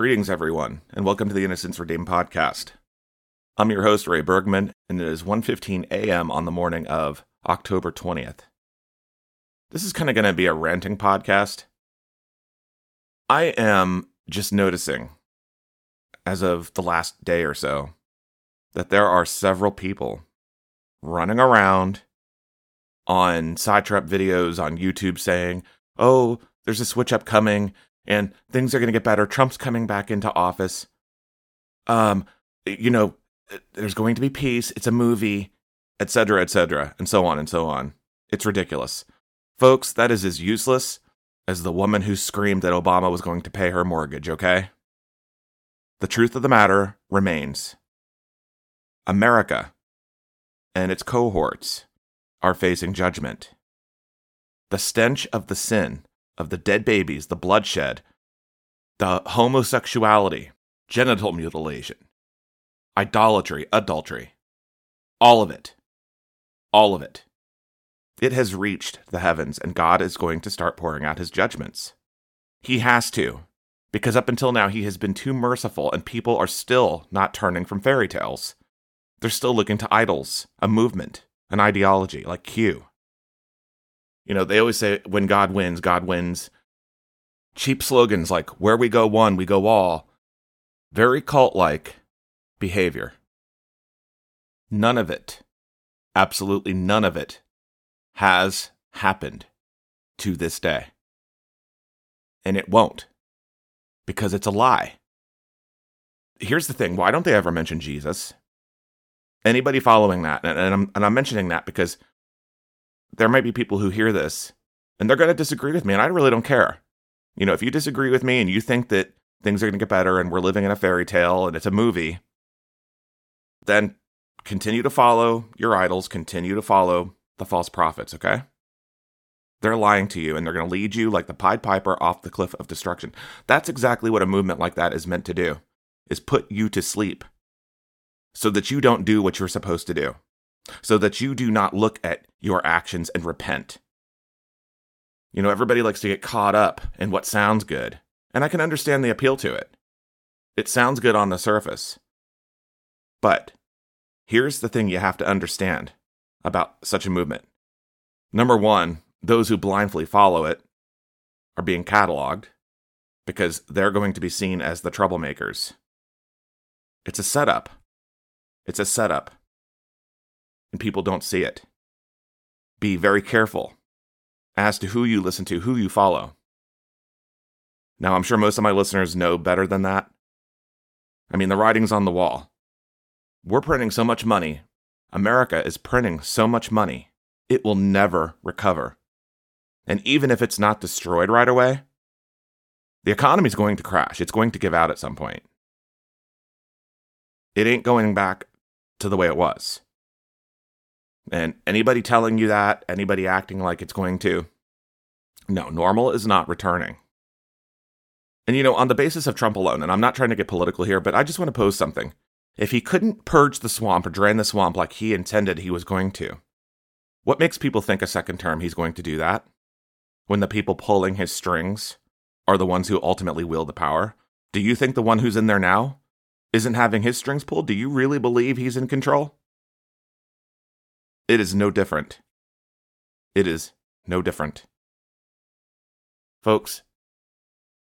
Greetings, everyone, and welcome to the Innocence Redeemed podcast. I'm your host, Ray Bergman, and it is 1.15 a.m. on the morning of October 20th. This is kind of going to be a ranting podcast. I am just noticing, as of the last day or so, that there are several people running around on sidetrap videos on YouTube saying, oh, there's a switch up coming and things are going to get better. Trump's coming back into office. Um, you know, there's going to be peace. It's a movie, etc., etc., and so on and so on. It's ridiculous. Folks, that is as useless as the woman who screamed that Obama was going to pay her mortgage, okay? The truth of the matter remains America and its cohorts are facing judgment. The stench of the sin, of the dead babies, the bloodshed, the homosexuality, genital mutilation, idolatry, adultery, all of it, all of it. It has reached the heavens, and God is going to start pouring out his judgments. He has to, because up until now he has been too merciful, and people are still not turning from fairy tales. They're still looking to idols, a movement, an ideology like Q. You know, they always say when God wins, God wins. Cheap slogans like where we go one, we go all. Very cult like behavior. None of it, absolutely none of it, has happened to this day. And it won't, because it's a lie. Here's the thing why don't they ever mention Jesus? Anybody following that, and, I'm, and I'm mentioning that because there might be people who hear this and they're going to disagree with me, and I really don't care. You know, if you disagree with me and you think that things are going to get better and we're living in a fairy tale and it's a movie, then continue to follow your idols, continue to follow the false prophets, okay? They're lying to you and they're going to lead you like the Pied Piper off the cliff of destruction. That's exactly what a movement like that is meant to do. Is put you to sleep so that you don't do what you're supposed to do so that you do not look at your actions and repent. You know, everybody likes to get caught up in what sounds good, and I can understand the appeal to it. It sounds good on the surface. But here's the thing you have to understand about such a movement. Number one, those who blindly follow it are being cataloged because they're going to be seen as the troublemakers. It's a setup. It's a setup and people don't see it. Be very careful as to who you listen to, who you follow. Now, I'm sure most of my listeners know better than that. I mean, the writing's on the wall. We're printing so much money. America is printing so much money. It will never recover. And even if it's not destroyed right away, the economy's going to crash. It's going to give out at some point. It ain't going back to the way it was. And anybody telling you that, anybody acting like it's going to, no, normal is not returning. And you know, on the basis of Trump alone, and I'm not trying to get political here, but I just want to pose something. If he couldn't purge the swamp or drain the swamp like he intended he was going to, what makes people think a second term he's going to do that? When the people pulling his strings are the ones who ultimately wield the power? Do you think the one who's in there now isn't having his strings pulled? Do you really believe he's in control? It is no different. It is no different. Folks,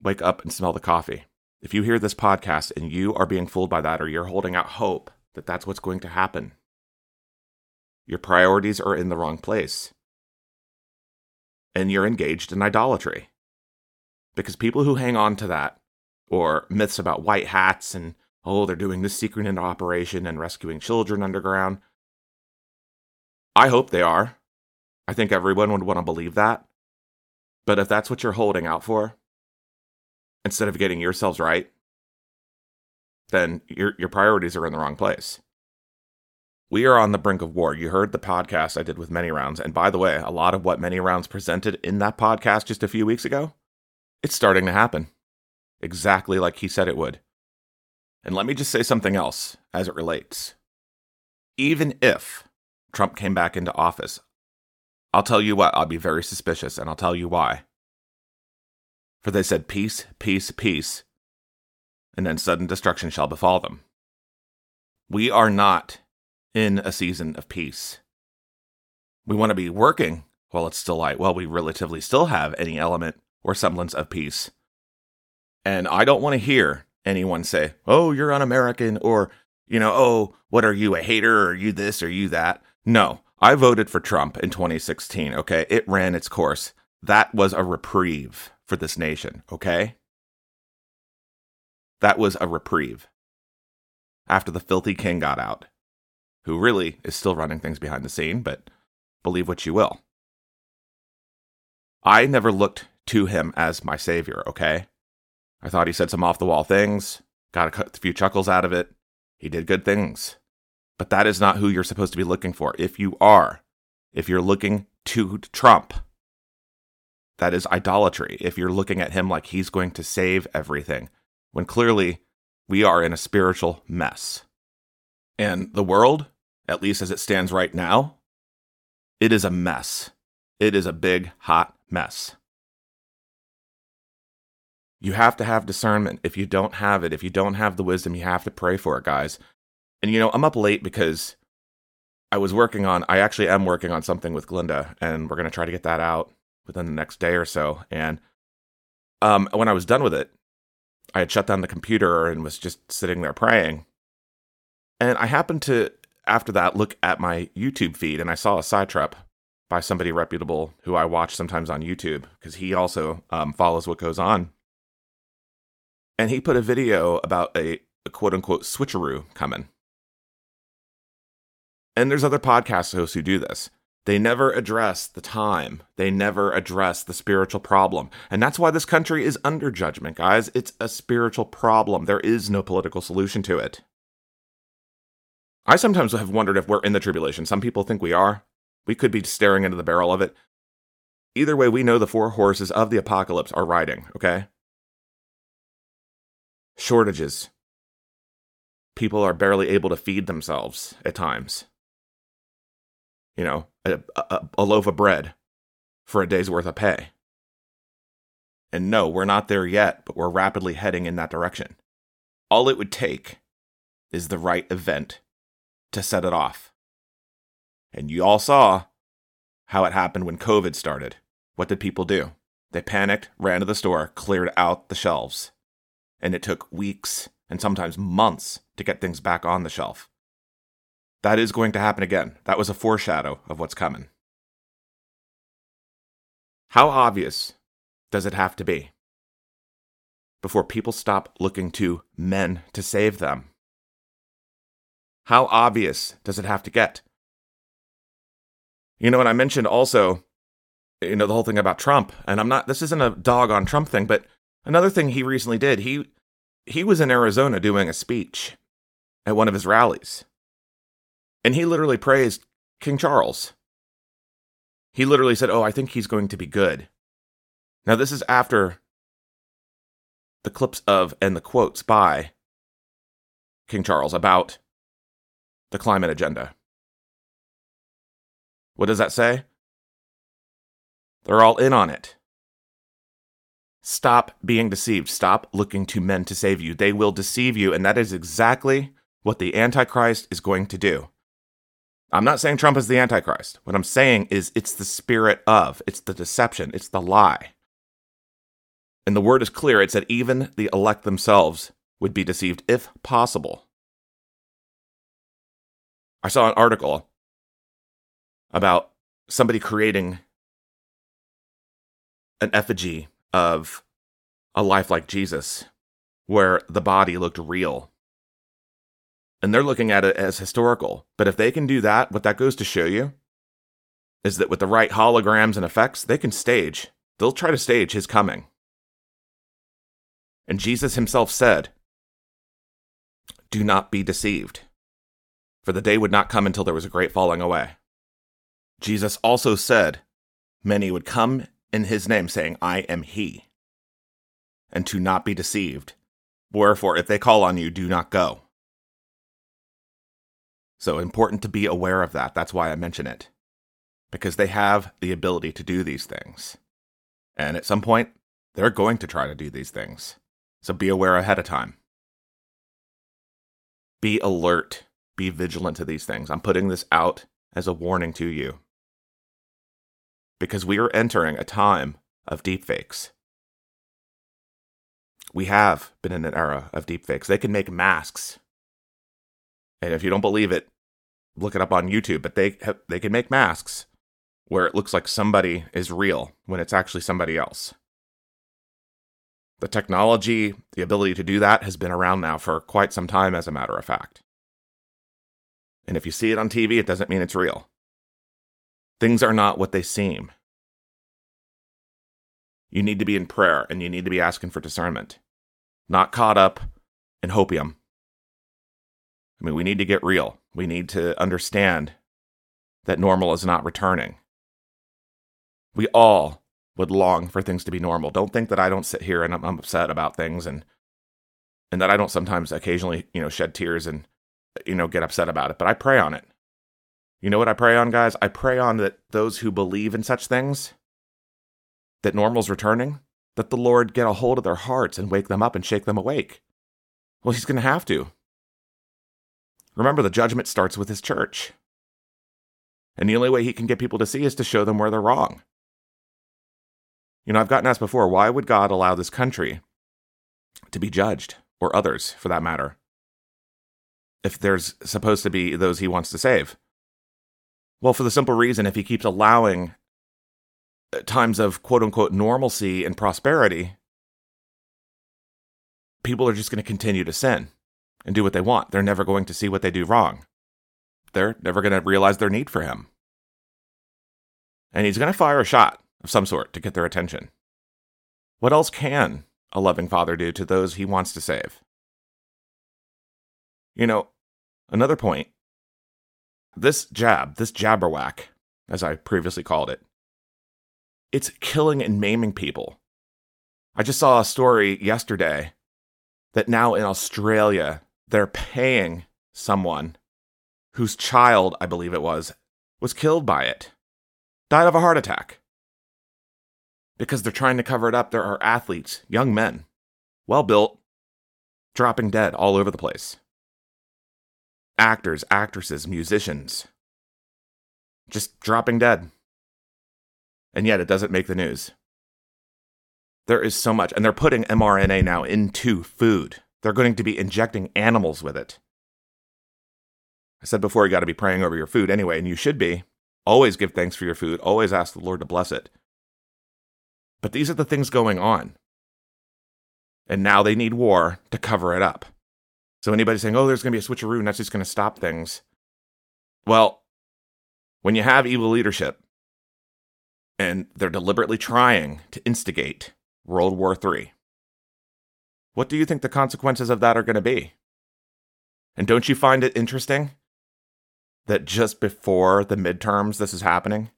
wake up and smell the coffee. If you hear this podcast and you are being fooled by that or you're holding out hope that that's what's going to happen, your priorities are in the wrong place. And you're engaged in idolatry. Because people who hang on to that, or myths about white hats and, oh, they're doing this secret operation and rescuing children underground, I hope they are. I think everyone would want to believe that. But if that's what you're holding out for, instead of getting yourselves right, then your your priorities are in the wrong place. We are on the brink of war. You heard the podcast I did with Many Rounds, and by the way, a lot of what Many Rounds presented in that podcast just a few weeks ago, it's starting to happen. Exactly like he said it would. And let me just say something else as it relates. Even if Trump came back into office. I'll tell you what, I'll be very suspicious, and I'll tell you why. For they said peace, peace, peace. and then sudden destruction shall befall them. We are not in a season of peace. We want to be working while it's still light, while we relatively still have any element or semblance of peace. And I don't want to hear anyone say, oh, you're un American, or, you know, oh, what are you, a hater, or you this, or you that? No, I voted for Trump in 2016, okay? It ran its course. That was a reprieve for this nation, okay? That was a reprieve after the filthy king got out, who really is still running things behind the scene, but believe what you will. I never looked to him as my savior, okay? I thought he said some off the wall things, got a few chuckles out of it. He did good things. But that is not who you're supposed to be looking for. If you are, if you're looking to Trump, that is idolatry. If you're looking at him like he's going to save everything, when clearly we are in a spiritual mess. And the world, at least as it stands right now, it is a mess. It is a big, hot mess. You have to have discernment. If you don't have it, if you don't have the wisdom, you have to pray for it, guys. And you know, I'm up late because I was working on, I actually am working on something with Glinda, and we're going to try to get that out within the next day or so. And um, when I was done with it, I had shut down the computer and was just sitting there praying. And I happened to, after that, look at my YouTube feed and I saw a side trap by somebody reputable who I watch sometimes on YouTube because he also um, follows what goes on. And he put a video about a, a quote unquote switcheroo coming. And there's other podcast hosts who do this. They never address the time. They never address the spiritual problem. And that's why this country is under judgment, guys. It's a spiritual problem. There is no political solution to it. I sometimes have wondered if we're in the tribulation. Some people think we are. We could be staring into the barrel of it. Either way, we know the four horses of the apocalypse are riding, okay? Shortages. People are barely able to feed themselves at times you know, a, a, a loaf of bread for a day's worth of pay. And no, we're not there yet, but we're rapidly heading in that direction. All it would take is the right event to set it off. And you all saw how it happened when COVID started. What did people do? They panicked, ran to the store, cleared out the shelves. And it took weeks and sometimes months to get things back on the shelf. That is going to happen again. That was a foreshadow of what's coming. How obvious does it have to be before people stop looking to men to save them? How obvious does it have to get? You know, and I mentioned also, you know, the whole thing about Trump, and I'm not, this isn't a dog on Trump thing, but another thing he recently did, he, he was in Arizona doing a speech at one of his rallies. And he literally praised King Charles. He literally said, Oh, I think he's going to be good. Now, this is after the clips of and the quotes by King Charles about the climate agenda. What does that say? They're all in on it. Stop being deceived. Stop looking to men to save you. They will deceive you, and that is exactly what the Antichrist is going to do. I'm not saying Trump is the Antichrist. What I'm saying is it's the spirit of, it's the deception, it's the lie. And the word is clear. It said even the elect themselves would be deceived if possible. I saw an article about somebody creating an effigy of a life like Jesus where the body looked real and they're looking at it as historical. But if they can do that, what that goes to show you is that with the right holograms and effects, they can stage. They'll try to stage his coming. And Jesus himself said, Do not be deceived, for the day would not come until there was a great falling away. Jesus also said, Many would come in his name, saying, I am he, and to not be deceived. Wherefore, if they call on you, do not go. So important to be aware of that. That's why I mention it. Because they have the ability to do these things. And at some point, they're going to try to do these things. So be aware ahead of time. Be alert, be vigilant to these things. I'm putting this out as a warning to you. Because we are entering a time of deepfakes. We have been in an era of deepfakes. They can make masks. And if you don't believe it, look it up on YouTube, but they they can make masks where it looks like somebody is real when it's actually somebody else. The technology, the ability to do that has been around now for quite some time, as a matter of fact. And if you see it on TV, it doesn't mean it's real. Things are not what they seem. You need to be in prayer and you need to be asking for discernment, not caught up in hopium. I mean, we need to get real. We need to understand that normal is not returning. We all would long for things to be normal. Don't think that I don't sit here and I'm, I'm upset about things and and that I don't sometimes occasionally, you know, shed tears and you know, get upset about it, but I pray on it. You know what I pray on, guys? I pray on that those who believe in such things, that normal's returning, that the Lord get a hold of their hearts and wake them up and shake them awake. Well, he's going to have to. Remember, the judgment starts with his church. And the only way he can get people to see is to show them where they're wrong. You know, I've gotten asked before why would God allow this country to be judged, or others for that matter, if there's supposed to be those he wants to save? Well, for the simple reason if he keeps allowing uh, times of quote unquote normalcy and prosperity, people are just going to continue to sin and do what they want. They're never going to see what they do wrong. They're never going to realize their need for him. And he's going to fire a shot of some sort to get their attention. What else can a loving father do to those he wants to save? You know, another point this jab, this jabberwack, as I previously called it, it's killing and maiming people. I just saw a story yesterday that now in Australia, they're paying someone whose child, I believe it was, was killed by it, died of a heart attack because they're trying to cover it up. There are athletes, young men, well built, dropping dead all over the place. Actors, actresses, musicians, just dropping dead. And yet it doesn't make the news. There is so much, and they're putting mRNA now into food. They're going to be injecting animals with it. I said before, you got to be praying over your food anyway, and you should be. Always give thanks for your food. Always ask the Lord to bless it. But these are the things going on. And now they need war to cover it up. So anybody saying, oh, there's going to be a switcheroo and that's just going to stop things. Well, when you have evil leadership and they're deliberately trying to instigate World War III, what do you think the consequences of that are going to be? And don't you find it interesting that just before the midterms this is happening?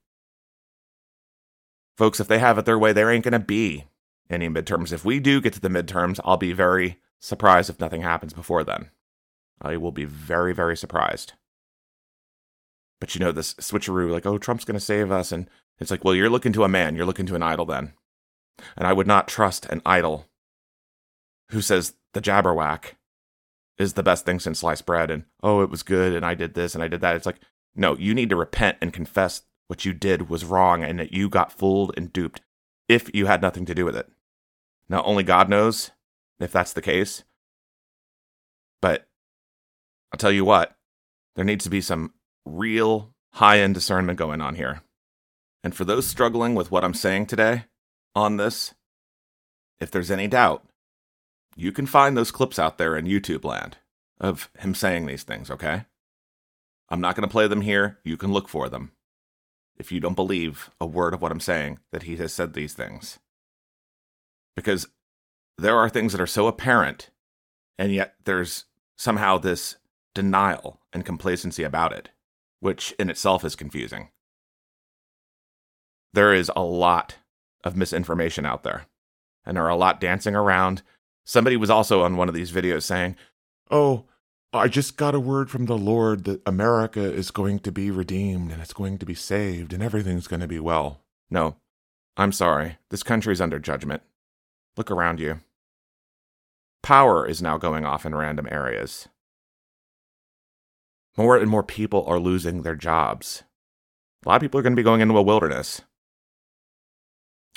Folks, if they have it their way, there ain't going to be any midterms. If we do get to the midterms, I'll be very surprised if nothing happens before then. I will be very, very surprised. But you know, this switcheroo, like, oh, Trump's going to save us. And it's like, well, you're looking to a man, you're looking to an idol then. And I would not trust an idol who says the jabberwack is the best thing since sliced bread and, oh, it was good and I did this and I did that. It's like, no, you need to repent and confess what you did was wrong and that you got fooled and duped if you had nothing to do with it. Now, only God knows if that's the case. But I'll tell you what, there needs to be some real high end discernment going on here. And for those struggling with what I'm saying today on this, if there's any doubt, you can find those clips out there in YouTube land of him saying these things, okay? I'm not going to play them here. You can look for them if you don't believe a word of what I'm saying that he has said these things. Because there are things that are so apparent, and yet there's somehow this denial and complacency about it, which in itself is confusing. There is a lot of misinformation out there, and there are a lot dancing around. Somebody was also on one of these videos saying, Oh, I just got a word from the Lord that America is going to be redeemed and it's going to be saved and everything's going to be well. No, I'm sorry. This country is under judgment. Look around you. Power is now going off in random areas. more and more people are losing their jobs. A lot of people are going to be going into a wilderness.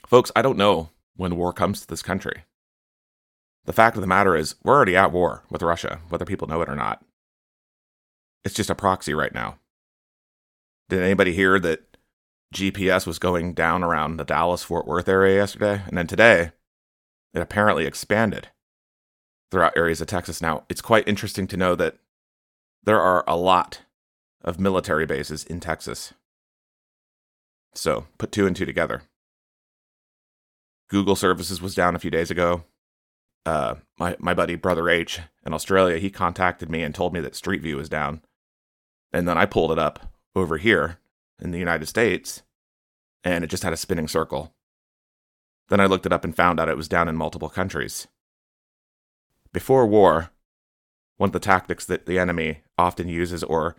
Folks, I don't know when war comes to this country. The fact of the matter is, we're already at war with Russia, whether people know it or not. It's just a proxy right now. Did anybody hear that GPS was going down around the Dallas Fort Worth area yesterday? And then today, it apparently expanded throughout areas of Texas. Now, it's quite interesting to know that there are a lot of military bases in Texas. So put two and two together. Google services was down a few days ago. Uh, my my buddy brother H in Australia, he contacted me and told me that Street View was down, and then I pulled it up over here in the United States, and it just had a spinning circle. Then I looked it up and found out it was down in multiple countries. Before war, one of the tactics that the enemy often uses or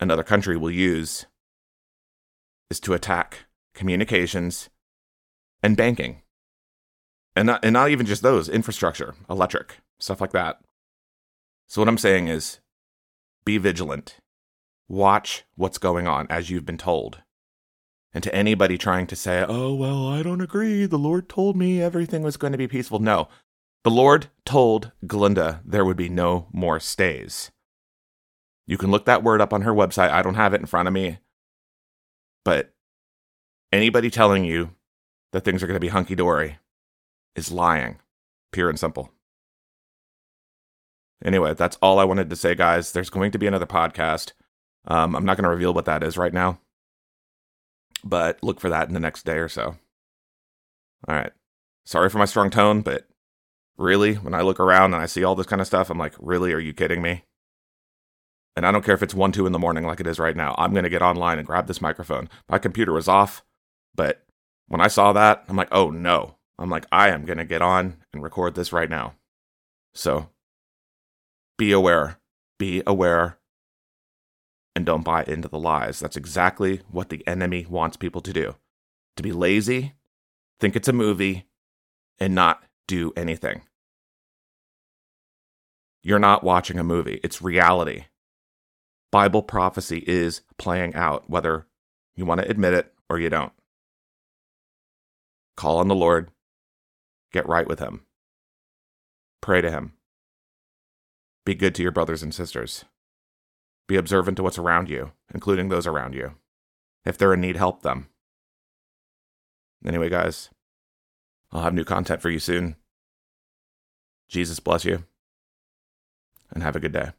another country will use is to attack communications and banking. And not, and not even just those, infrastructure, electric, stuff like that. So, what I'm saying is be vigilant. Watch what's going on as you've been told. And to anybody trying to say, oh, well, I don't agree. The Lord told me everything was going to be peaceful. No, the Lord told Glinda there would be no more stays. You can look that word up on her website. I don't have it in front of me. But anybody telling you that things are going to be hunky dory is lying, pure and simple. Anyway, that's all I wanted to say, guys. There's going to be another podcast. Um, I'm not going to reveal what that is right now, but look for that in the next day or so. All right. Sorry for my strong tone, but really, when I look around and I see all this kind of stuff, I'm like, really? Are you kidding me? And I don't care if it's 1, 2 in the morning like it is right now. I'm going to get online and grab this microphone. My computer was off, but when I saw that, I'm like, oh no. I'm like, I am going to get on and record this right now. So be aware. Be aware. And don't buy into the lies. That's exactly what the enemy wants people to do to be lazy, think it's a movie, and not do anything. You're not watching a movie, it's reality. Bible prophecy is playing out, whether you want to admit it or you don't. Call on the Lord, get right with Him, pray to Him, be good to your brothers and sisters, be observant to what's around you, including those around you. If they're in need, help them. Anyway, guys, I'll have new content for you soon. Jesus bless you, and have a good day.